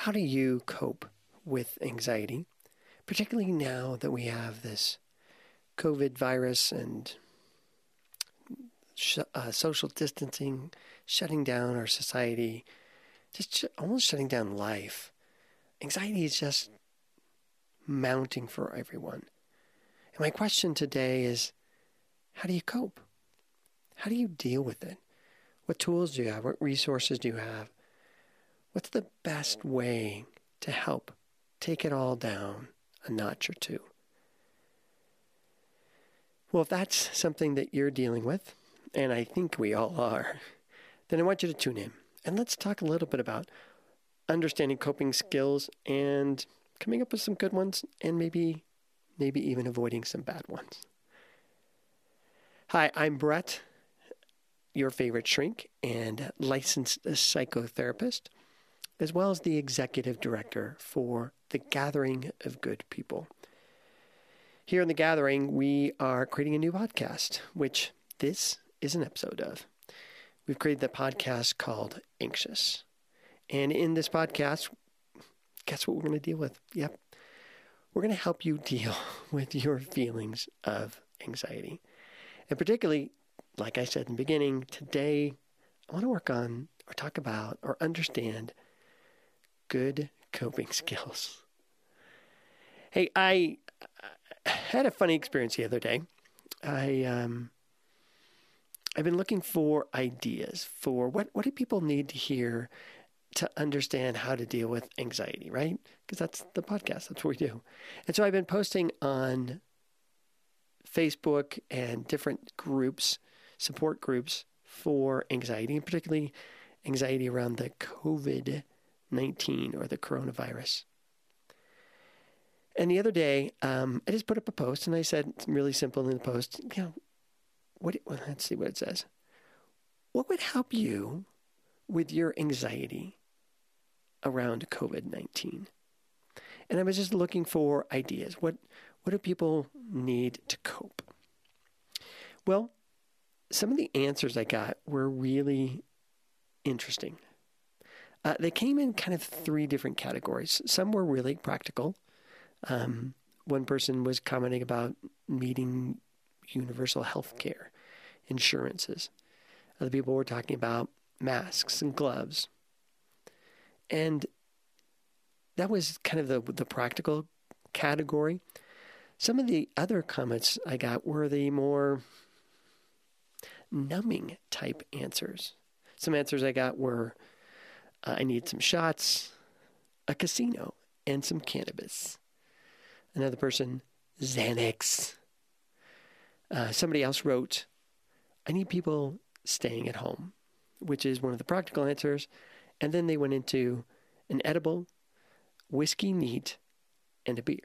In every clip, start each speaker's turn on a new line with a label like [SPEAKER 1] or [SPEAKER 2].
[SPEAKER 1] how do you cope with anxiety, particularly now that we have this COVID virus and sh- uh, social distancing, shutting down our society, just sh- almost shutting down life. Anxiety is just mounting for everyone. And my question today is how do you cope? How do you deal with it? What tools do you have? What resources do you have? What's the best way to help take it all down a notch or two? Well, if that's something that you're dealing with, and I think we all are, then I want you to tune in and let's talk a little bit about understanding coping skills and coming up with some good ones and maybe maybe even avoiding some bad ones. Hi, I'm Brett, your favorite shrink and licensed psychotherapist, as well as the executive director for the Gathering of Good People. Here in the Gathering, we are creating a new podcast, which this is an episode of. We've created the podcast called Anxious. And in this podcast, guess what we're going to deal with? Yep. We're going to help you deal with your feelings of anxiety. And particularly, like I said in the beginning, today I want to work on or talk about or understand good coping skills. Hey, I had a funny experience the other day. I um, I've been looking for ideas for what what do people need to hear to understand how to deal with anxiety, right? Because that's the podcast. That's what we do. And so I've been posting on Facebook and different groups, support groups for anxiety, and particularly anxiety around the COVID 19 or the coronavirus. And the other day, um, I just put up a post and I said, really simple in the post, you know, what, well, let's see what it says. What would help you with your anxiety around COVID 19? And I was just looking for ideas. What, what do people need to cope? Well, some of the answers I got were really interesting. Uh, they came in kind of three different categories. Some were really practical. Um, one person was commenting about meeting universal health care, insurances. Other people were talking about masks and gloves. And that was kind of the, the practical category. Some of the other comments I got were the more numbing type answers. Some answers I got were I need some shots, a casino, and some cannabis. Another person, Xanax. Uh, somebody else wrote, I need people staying at home, which is one of the practical answers. And then they went into an edible, whiskey neat, and a beer.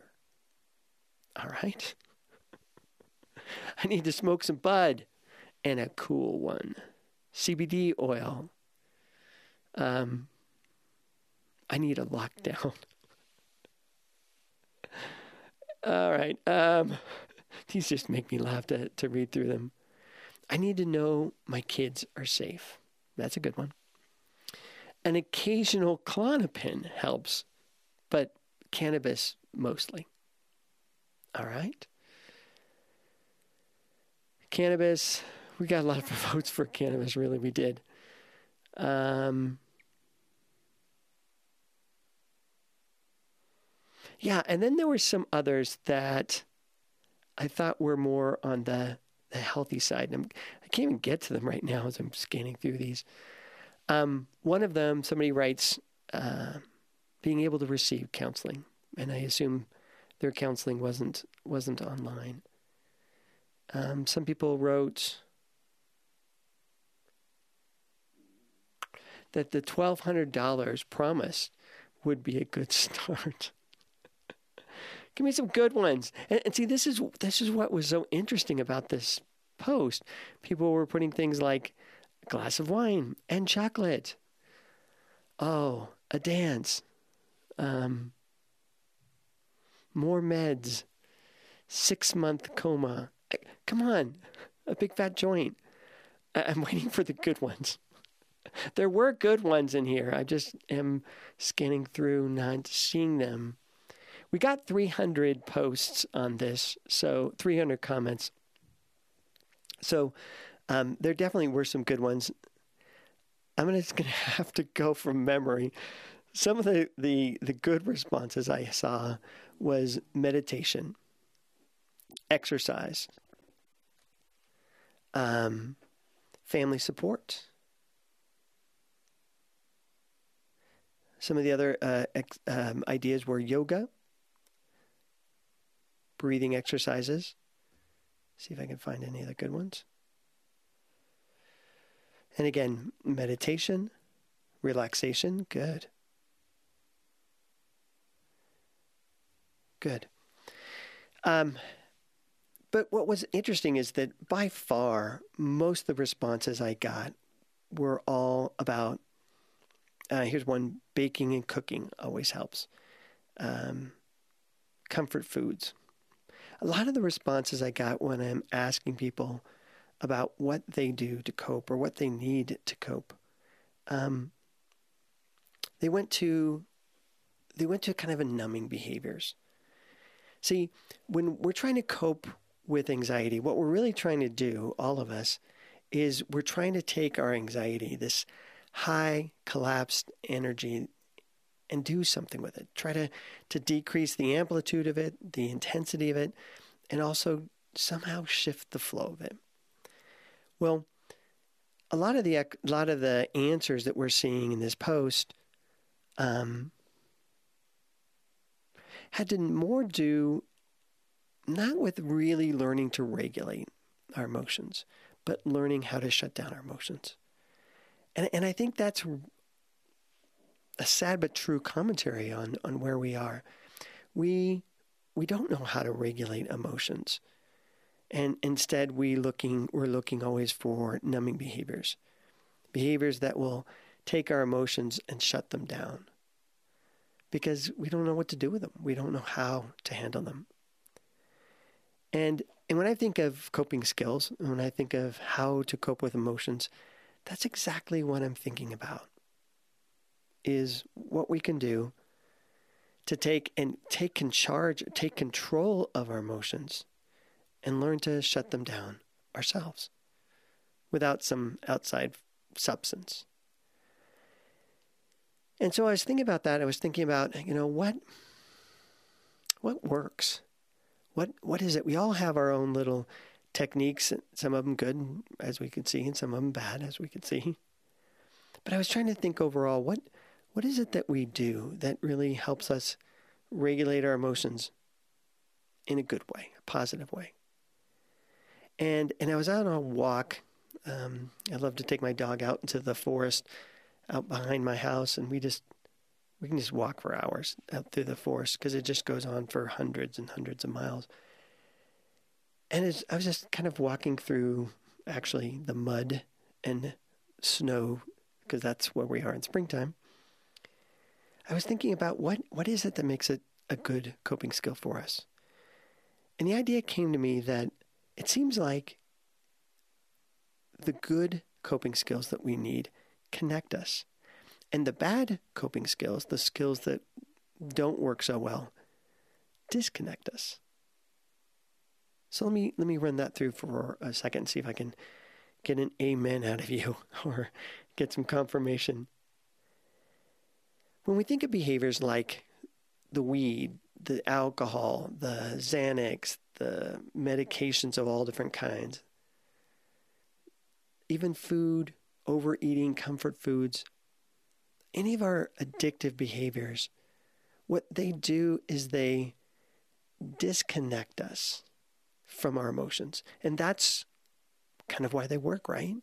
[SPEAKER 1] All right. I need to smoke some bud and a cool one. CBD oil. Um, I need a lockdown. All right. Um, these just make me laugh to, to read through them. I need to know my kids are safe. That's a good one. An occasional Klonopin helps, but cannabis mostly. All right. Cannabis, we got a lot of votes for cannabis, really, we did. Um, yeah, and then there were some others that I thought were more on the the healthy side. And I'm, I can not even get to them right now as I'm scanning through these. Um, one of them, somebody writes, uh, being able to receive counseling, and I assume their counseling wasn't wasn't online. Um, some people wrote that the twelve hundred dollars promised would be a good start. Give me some good ones. And, and, see, this is this is what was so interesting about this post. People were putting things like a glass of wine and chocolate. Oh, a dance. Um, more meds. Six month coma. Come on, a big fat joint. I'm waiting for the good ones. there were good ones in here. I just am scanning through, not seeing them. We got 300 posts on this, so 300 comments. So um, there definitely were some good ones. I'm just going to have to go from memory. Some of the, the, the good responses I saw was meditation, exercise, um, family support. Some of the other uh, ex- um, ideas were yoga, breathing exercises. See if I can find any other good ones. And again, meditation, relaxation, good. Good. Um, but what was interesting is that by far, most of the responses I got were all about uh, here's one baking and cooking always helps. Um, comfort foods. A lot of the responses I got when I'm asking people about what they do to cope or what they need to cope, um, they went to they went to kind of a numbing behaviors. See, when we're trying to cope with anxiety, what we're really trying to do, all of us, is we're trying to take our anxiety, this high collapsed energy, and do something with it. Try to, to decrease the amplitude of it, the intensity of it, and also somehow shift the flow of it. Well, a lot of the a lot of the answers that we're seeing in this post um, had to more do not with really learning to regulate our emotions, but learning how to shut down our emotions. And, and I think that's a sad but true commentary on, on where we are. We, we don't know how to regulate emotions. And instead we looking we're looking always for numbing behaviors. Behaviors that will take our emotions and shut them down because we don't know what to do with them. We don't know how to handle them. And and when I think of coping skills, when I think of how to cope with emotions, that's exactly what I'm thinking about. Is what we can do to take and take in charge, take control of our emotions and learn to shut them down ourselves without some outside substance. And so I was thinking about that. I was thinking about, you know, what what works? What what is it? We all have our own little techniques, some of them good as we can see and some of them bad as we can see. But I was trying to think overall, what what is it that we do that really helps us regulate our emotions in a good way, a positive way? And and I was out on a walk. Um, I love to take my dog out into the forest out behind my house, and we just we can just walk for hours out through the forest because it just goes on for hundreds and hundreds of miles. And I was just kind of walking through actually the mud and snow because that's where we are in springtime. I was thinking about what what is it that makes it a good coping skill for us. And the idea came to me that it seems like the good coping skills that we need connect us. And the bad coping skills, the skills that don't work so well, disconnect us. So let me let me run that through for a second and see if I can get an amen out of you or get some confirmation. When we think of behaviors like the weed, the alcohol, the Xanax, the medications of all different kinds, even food, overeating, comfort foods, any of our addictive behaviors, what they do is they disconnect us from our emotions. And that's kind of why they work, right?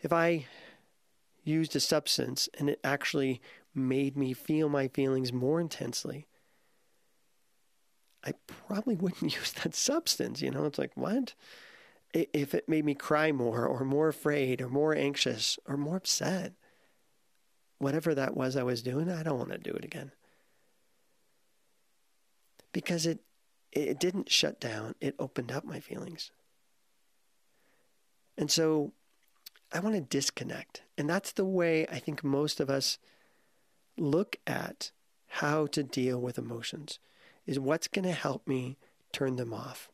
[SPEAKER 1] If I used a substance and it actually made me feel my feelings more intensely, I probably wouldn't use that substance. You know, it's like, what? If it made me cry more or more afraid or more anxious or more upset, whatever that was I was doing, I don't want to do it again. Because it, it didn't shut down, it opened up my feelings. And so I want to disconnect. And that's the way I think most of us look at how to deal with emotions is what's going to help me turn them off.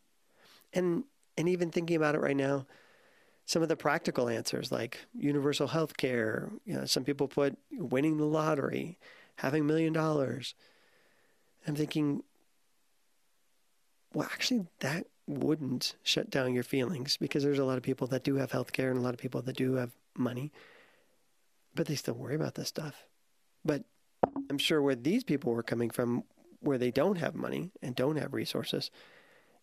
[SPEAKER 1] And and even thinking about it right now, some of the practical answers like universal health care, you know, some people put winning the lottery, having a million dollars. I'm thinking, well, actually, that wouldn't shut down your feelings because there's a lot of people that do have health care and a lot of people that do have money, but they still worry about this stuff. But I'm sure where these people were coming from, where they don't have money and don't have resources,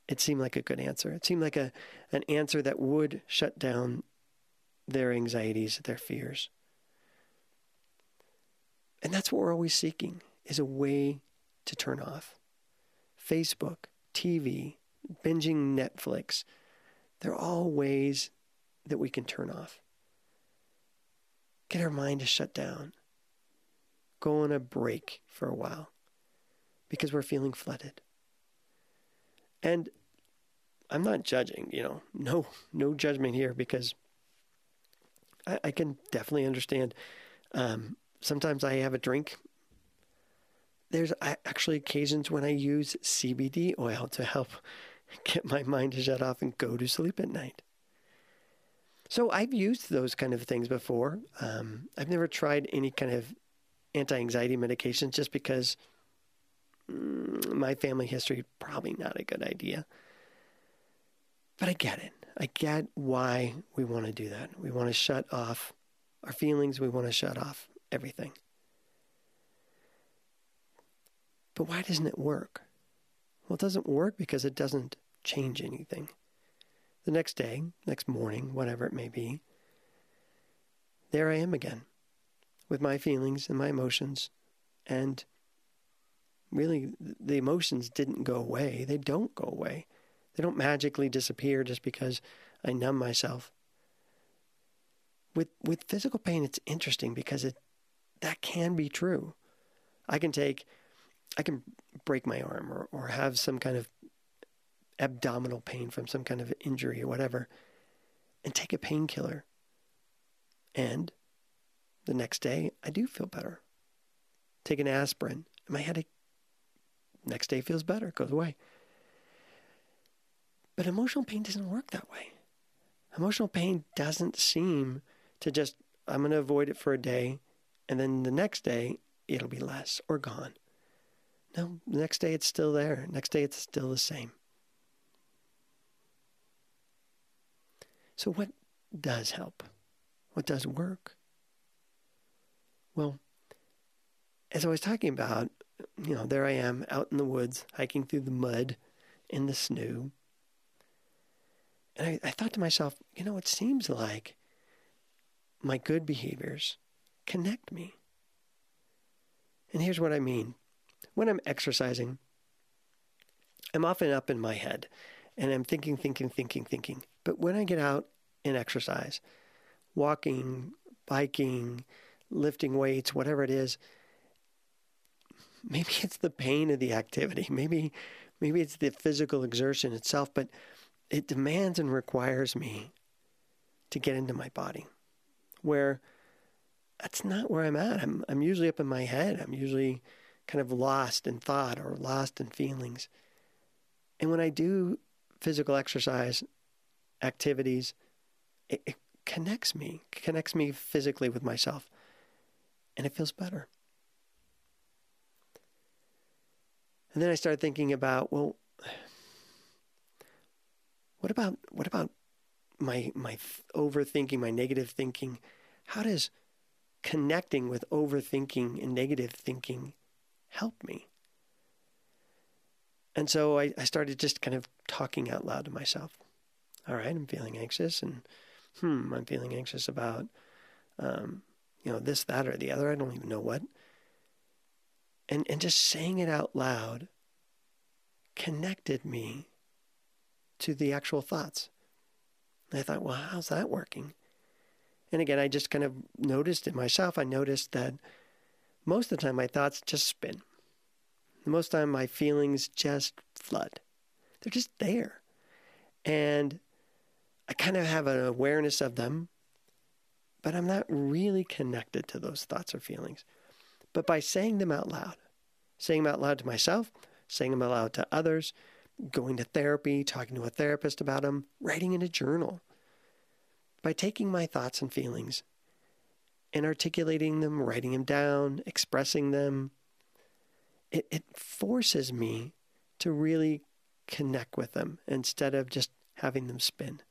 [SPEAKER 1] it seemed like a good answer. It seemed like a an answer that would shut down their anxieties, their fears. And that's what we're always seeking is a way to turn off. Facebook, TV, binging Netflix, they're all ways that we can turn off. Get our mind to shut down. Go on a break for a while because we're feeling flooded. And I'm not judging, you know, no, no judgment here because I, I can definitely understand. Um, sometimes I have a drink. There's actually occasions when I use CBD oil to help get my mind to shut off and go to sleep at night. So I've used those kind of things before. Um, I've never tried any kind of anti-anxiety medications just because mm, my family history probably not a good idea. But I get it. I get why we want to do that. We want to shut off our feelings. We want to shut off everything. But why doesn't it work? Well, it doesn't work because it doesn't change anything. The next day, next morning, whatever it may be, there I am again with my feelings and my emotions. And really, the emotions didn't go away. They don't go away. They don't magically disappear just because I numb myself. With with physical pain, it's interesting because it that can be true. I can take I can break my arm or, or have some kind of abdominal pain from some kind of injury or whatever and take a painkiller. And the next day, I do feel better. Take an aspirin, and my headache next day feels better, goes away. But emotional pain doesn't work that way. Emotional pain doesn't seem to just, I'm going to avoid it for a day, and then the next day, it'll be less or gone. No, the next day it's still there. Next day it's still the same. So, what does help? What does work? Well, as I was talking about, you know, there I am out in the woods, hiking through the mud in the snow. And I, I thought to myself, you know, it seems like my good behaviors connect me. And here's what I mean when I'm exercising, I'm often up in my head and I'm thinking, thinking, thinking, thinking. But when I get out and exercise, walking, biking, lifting weights, whatever it is, maybe it's the pain of the activity. Maybe maybe it's the physical exertion itself, but it demands and requires me to get into my body. Where that's not where I'm at. I'm I'm usually up in my head. I'm usually kind of lost in thought or lost in feelings. And when I do physical exercise activities, it, it connects me, connects me physically with myself, and it feels better. And then I started thinking about, well, what about what about my my overthinking, my negative thinking? How does connecting with overthinking and negative thinking help me? And so I, I started just kind of talking out loud to myself. All right, I'm feeling anxious, and hmm, I'm feeling anxious about, um, you know, this, that, or the other. I don't even know what. And and just saying it out loud connected me to the actual thoughts. And I thought, well, how's that working? And again, I just kind of noticed it myself. I noticed that most of the time my thoughts just spin. Most of the time my feelings just flood. They're just there. And I kind of have an awareness of them. but I'm not really connected to those thoughts or feelings. But by saying them out loud, saying them out loud to myself, saying them out loud to others, going to therapy, talking to a therapist about them, writing in a journal, by taking my thoughts and feelings and articulating them, writing them down, expressing them, it, it forces me to really connect with them instead of just having them spin.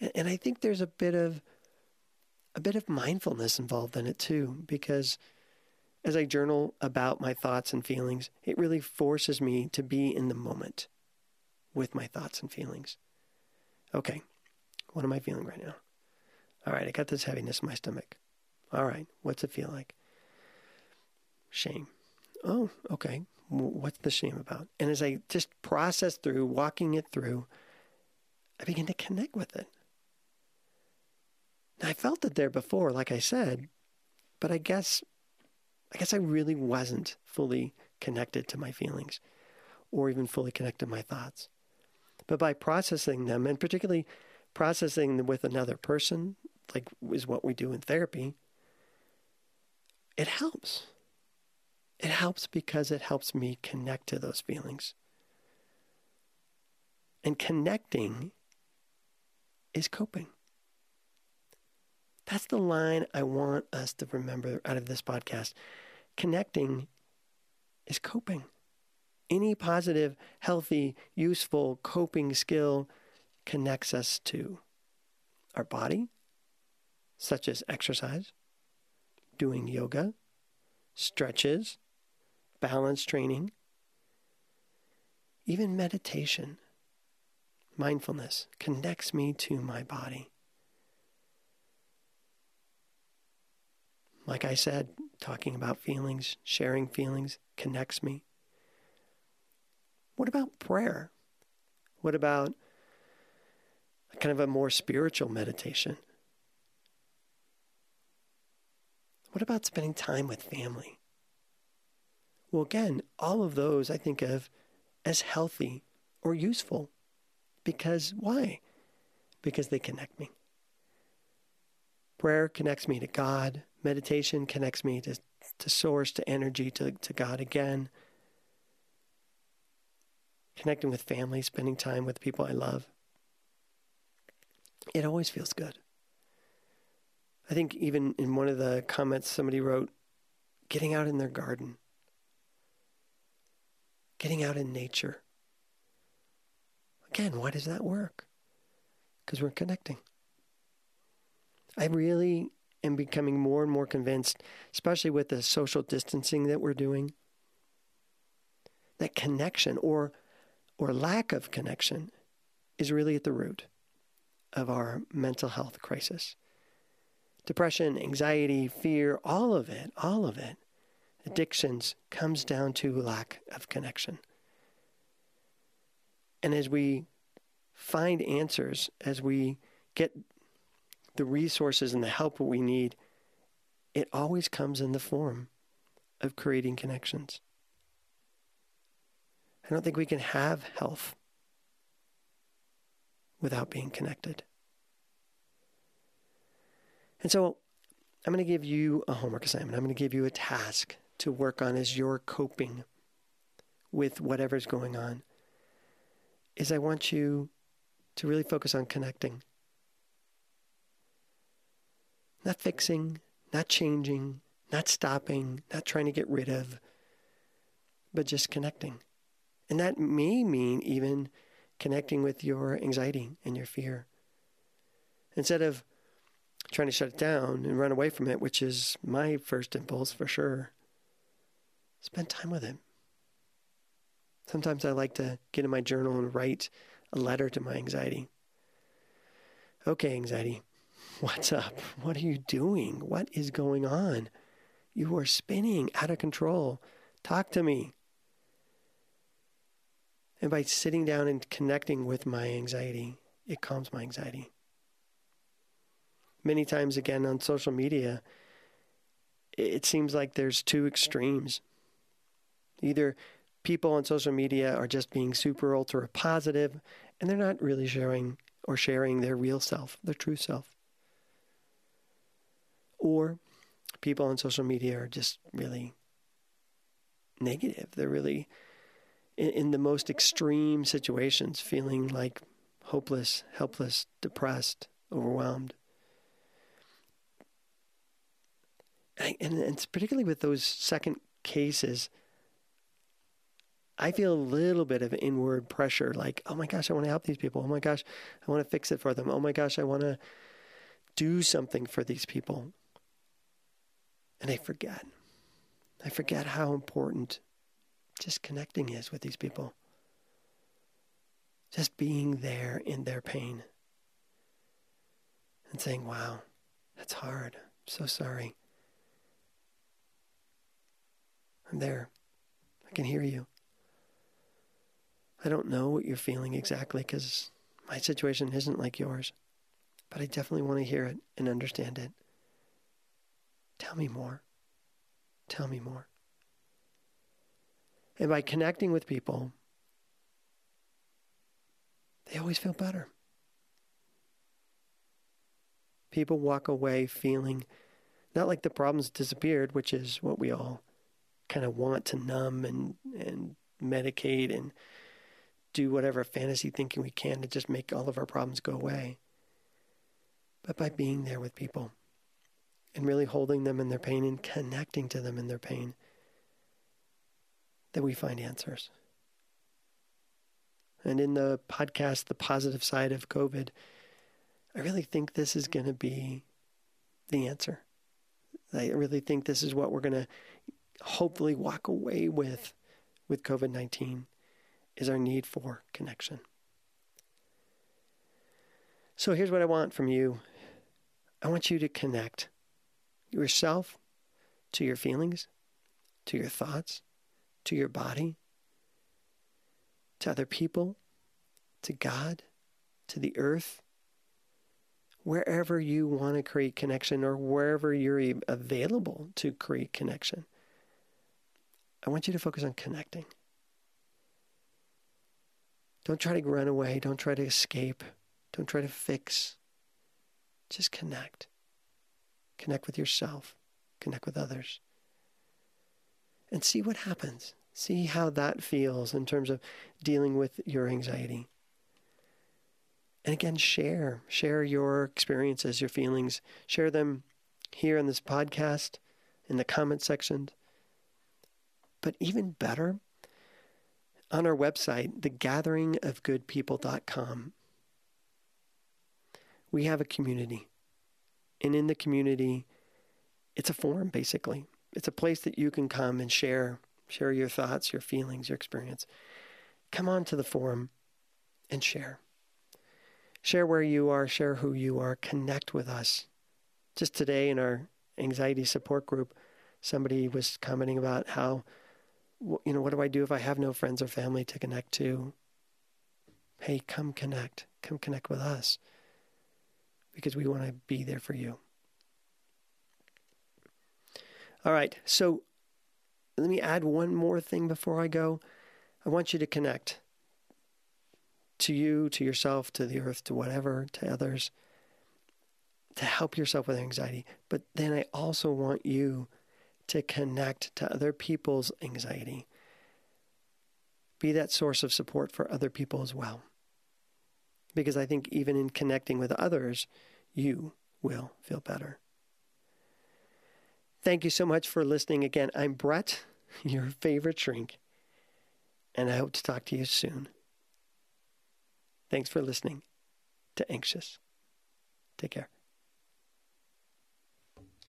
[SPEAKER 1] And, I think there's a bit of a bit of mindfulness involved in it too, because as I journal about my thoughts and feelings, it really forces me to be in the moment with my thoughts and feelings. Okay, what am I feeling right now? All right, I got this heaviness in my stomach. All right, what's it feel like? Shame. Oh, okay. What's the shame about? And as I just process through, walking it through, I begin to connect with it. I felt it there before, like I said, but I guess, I guess I really wasn't fully connected to my feelings, or even fully connected to my thoughts. But by processing them, and particularly processing them with another person, like is what we do in therapy, it helps. It helps because it helps me connect to those feelings. And connecting is coping. That's the line I want us to remember out of this podcast. Connecting is coping. Any positive, healthy, useful coping skill connects us to our body, such as exercise, doing yoga, stretches, balance training, even meditation, mindfulness connects me to my body. Like I said, talking about feelings, sharing feelings connects me. What about prayer? What about kind of a more spiritual meditation? What about spending time with family? Well, again, all of those I think of as healthy or useful. Because why? Because they connect me. Prayer connects me to God. Meditation connects me to, to source, to energy, to, to God again. Connecting with family, spending time with people I love it always feels good. I think even in one of the comments, somebody wrote, getting out in their garden, getting out in nature. Again, why does that work? Because we're connecting. I really am becoming more and more convinced, especially with the social distancing that we're doing, that connection or or lack of connection is really at the root of our mental health crisis. Depression, anxiety, fear, all of it, all of it, addictions comes down to lack of connection. And as we find answers, as we get the resources and the help that we need, it always comes in the form of creating connections. I don't think we can have health without being connected. And so I'm going to give you a homework assignment. I'm going to give you a task to work on as you're coping with whatever's going on. Is I want you to really focus on connecting. Not fixing, not changing, not stopping, not trying to get rid of, but just connecting. And that may mean even connecting with your anxiety and your fear. Instead of trying to shut it down and run away from it, which is my first impulse for sure, spend time with it. Sometimes I like to get in my journal and write a letter to my anxiety. Okay, anxiety, what's up? What are you doing? What is going on? You are spinning out of control. Talk to me. And by sitting down and connecting with my anxiety, it calms my anxiety. Many times, again, on social media, it seems like there's two extremes. Either people on social media are just being super ultra positive and they're not really sharing or sharing their real self, their true self. Or people on social media are just really negative. They're really, in, in the most extreme situations, feeling like hopeless, helpless, depressed, overwhelmed. And, and it's particularly with those second cases, I feel a little bit of inward pressure like, oh my gosh, I want to help these people. Oh my gosh, I want to fix it for them. Oh my gosh, I want to do something for these people. And I forget. I forget how important just connecting is with these people. Just being there in their pain and saying, wow, that's hard. I'm so sorry. I'm there. I can hear you. I don't know what you're feeling exactly because my situation isn't like yours, but I definitely want to hear it and understand it. Tell me more. Tell me more. And by connecting with people, they always feel better. People walk away feeling not like the problems disappeared, which is what we all kind of want to numb and, and medicate and do whatever fantasy thinking we can to just make all of our problems go away. But by being there with people and really holding them in their pain and connecting to them in their pain, that we find answers. And in the podcast, The Positive Side of COVID, I really think this is going to be the answer. I really think this is what we're going to hopefully walk away with with COVID 19 is our need for connection. So here's what I want from you I want you to connect yourself to your feelings, to your thoughts, to your body, to other people, to God, to the earth, wherever you want to create connection or wherever you're available to create connection. I want you to focus on connecting. Don't try to run away. Don't try to escape. Don't try to fix. Just connect. Connect with yourself. Connect with others. And see what happens. See how that feels in terms of dealing with your anxiety. And again, share. Share your experiences, your feelings. Share them here in this podcast, in the comment section. But even better, on our website, thegatheringofgoodpeople.com, we have a community. And in the community, it's a forum basically. It's a place that you can come and share share your thoughts, your feelings, your experience. Come on to the forum and share. Share where you are, share who you are, connect with us. Just today in our anxiety support group, somebody was commenting about how you know, what do I do if I have no friends or family to connect to? Hey, come connect. Come connect with us because we want to be there for you. All right, so let me add one more thing before I go. I want you to connect to you, to yourself, to the earth, to whatever, to others, to help yourself with anxiety. But then I also want you to connect to other people's anxiety. Be that source of support for other people as well. Because I think even in connecting with others, you will feel better. Thank you so much for listening again. I'm Brett, your favorite shrink, and I hope to talk to you soon. Thanks for listening to Anxious. Take care.